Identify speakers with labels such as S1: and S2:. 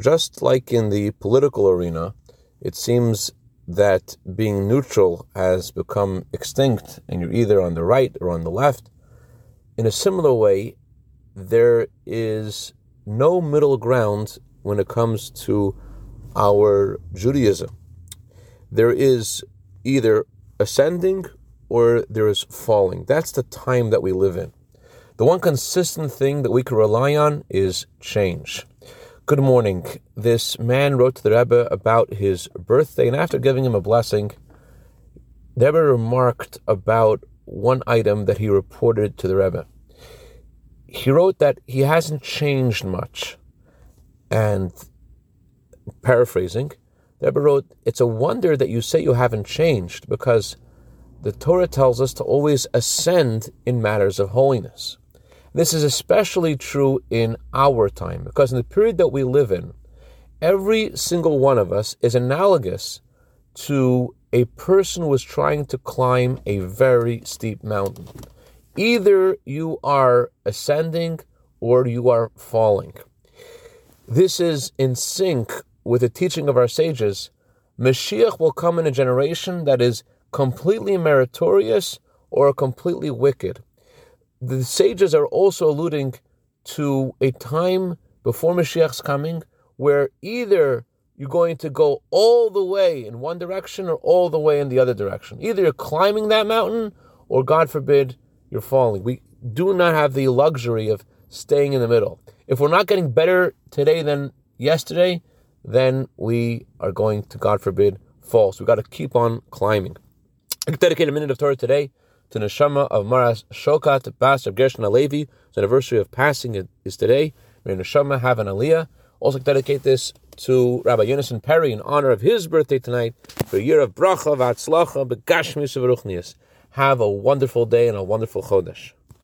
S1: just like in the political arena, it seems that being neutral has become extinct and you're either on the right or on the left. In a similar way, there is no middle ground when it comes to our Judaism. There is either ascending or there is falling. That's the time that we live in. The one consistent thing that we can rely on is change. Good morning. This man wrote to the Rebbe about his birthday, and after giving him a blessing, the Rebbe remarked about one item that he reported to the Rebbe. He wrote that he hasn't changed much. And paraphrasing, the Rebbe wrote, It's a wonder that you say you haven't changed because the Torah tells us to always ascend in matters of holiness. This is especially true in our time because in the period that we live in, every single one of us is analogous to a person who is trying to climb a very steep mountain. Either you are ascending or you are falling. This is in sync with the teaching of our sages. Mashiach will come in a generation that is completely meritorious or completely wicked the sages are also alluding to a time before Mashiach's coming where either you're going to go all the way in one direction or all the way in the other direction. Either you're climbing that mountain or, God forbid, you're falling. We do not have the luxury of staying in the middle. If we're not getting better today than yesterday, then we are going to, God forbid, fall. So we've got to keep on climbing. I dedicate a minute of Torah today to neshama of Maras Shokat Bas of Gershon Alevi. The anniversary of passing is today. May neshama have an aliyah. Also dedicate this to Rabbi Yonason Perry in honor of his birthday tonight for a year of bracha v'atzlacha begashmis v'ruchnias. Have a wonderful day and a wonderful chodesh.